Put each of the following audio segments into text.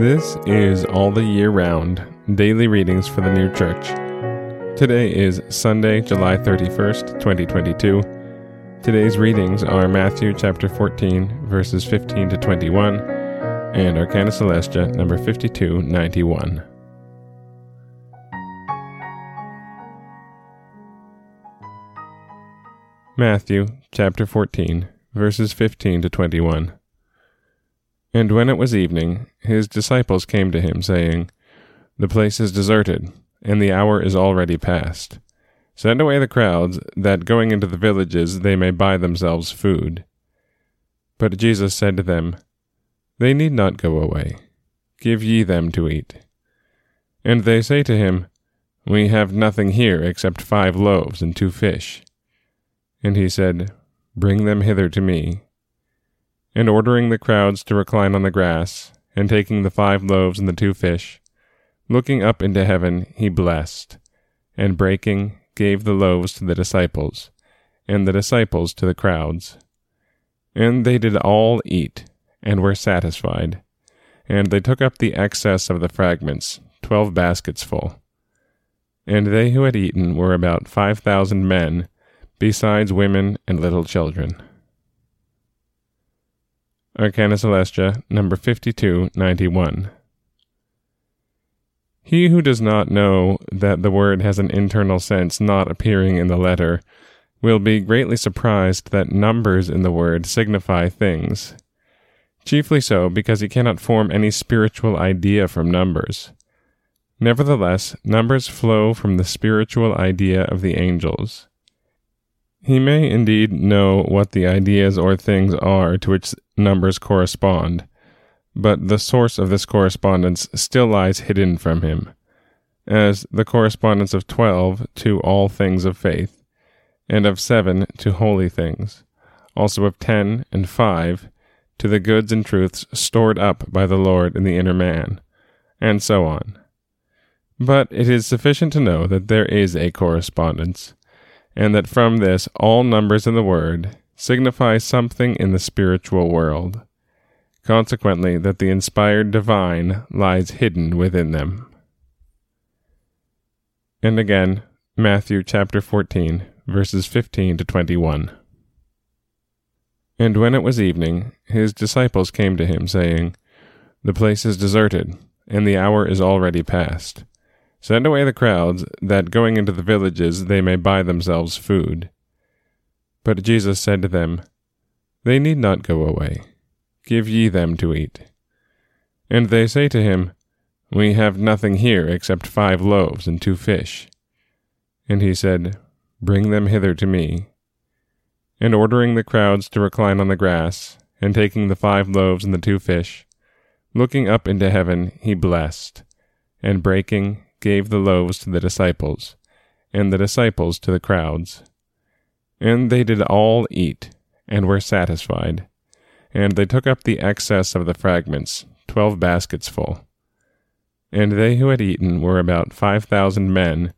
This is All the Year Round Daily Readings for the New Church. Today is Sunday, July 31st, 2022. Today's readings are Matthew chapter 14, verses 15 to 21, and Arcana Coelestia number 5291. Matthew chapter 14, verses 15 to 21. And when it was evening, his disciples came to him, saying, The place is deserted, and the hour is already past. Send away the crowds, that going into the villages they may buy themselves food. But Jesus said to them, They need not go away. Give ye them to eat. And they say to him, We have nothing here except five loaves and two fish. And he said, Bring them hither to me and ordering the crowds to recline on the grass, and taking the five loaves and the two fish, looking up into heaven, he blessed, and breaking, gave the loaves to the disciples, and the disciples to the crowds. And they did all eat, and were satisfied. And they took up the excess of the fragments, twelve baskets full. And they who had eaten were about five thousand men, besides women and little children. Arcana Coelestia, number 5291. He who does not know that the word has an internal sense not appearing in the letter will be greatly surprised that numbers in the word signify things, chiefly so because he cannot form any spiritual idea from numbers. Nevertheless, numbers flow from the spiritual idea of the angels. He may indeed know what the ideas or things are to which numbers correspond, but the source of this correspondence still lies hidden from him, as the correspondence of twelve to all things of faith, and of seven to holy things, also of ten and five to the goods and truths stored up by the Lord in the inner man, and so on. But it is sufficient to know that there is a correspondence and that from this all numbers in the word signify something in the spiritual world. Consequently, that the inspired divine lies hidden within them. And again, Matthew chapter 14, verses 15 to 21. And when it was evening, his disciples came to him, saying, The place is deserted, and the hour is already past. Send away the crowds, that going into the villages they may buy themselves food. But Jesus said to them, They need not go away. Give ye them to eat. And they say to him, We have nothing here except five loaves and two fish. And he said, Bring them hither to me. And ordering the crowds to recline on the grass, and taking the five loaves and the two fish, looking up into heaven, he blessed, and breaking, gave the loaves to the disciples, and the disciples to the crowds. And they did all eat, and were satisfied. And they took up the excess of the fragments, twelve baskets full. And they who had eaten were about five thousand men,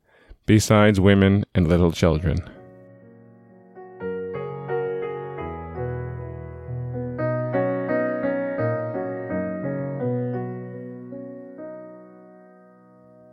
besides women and little children.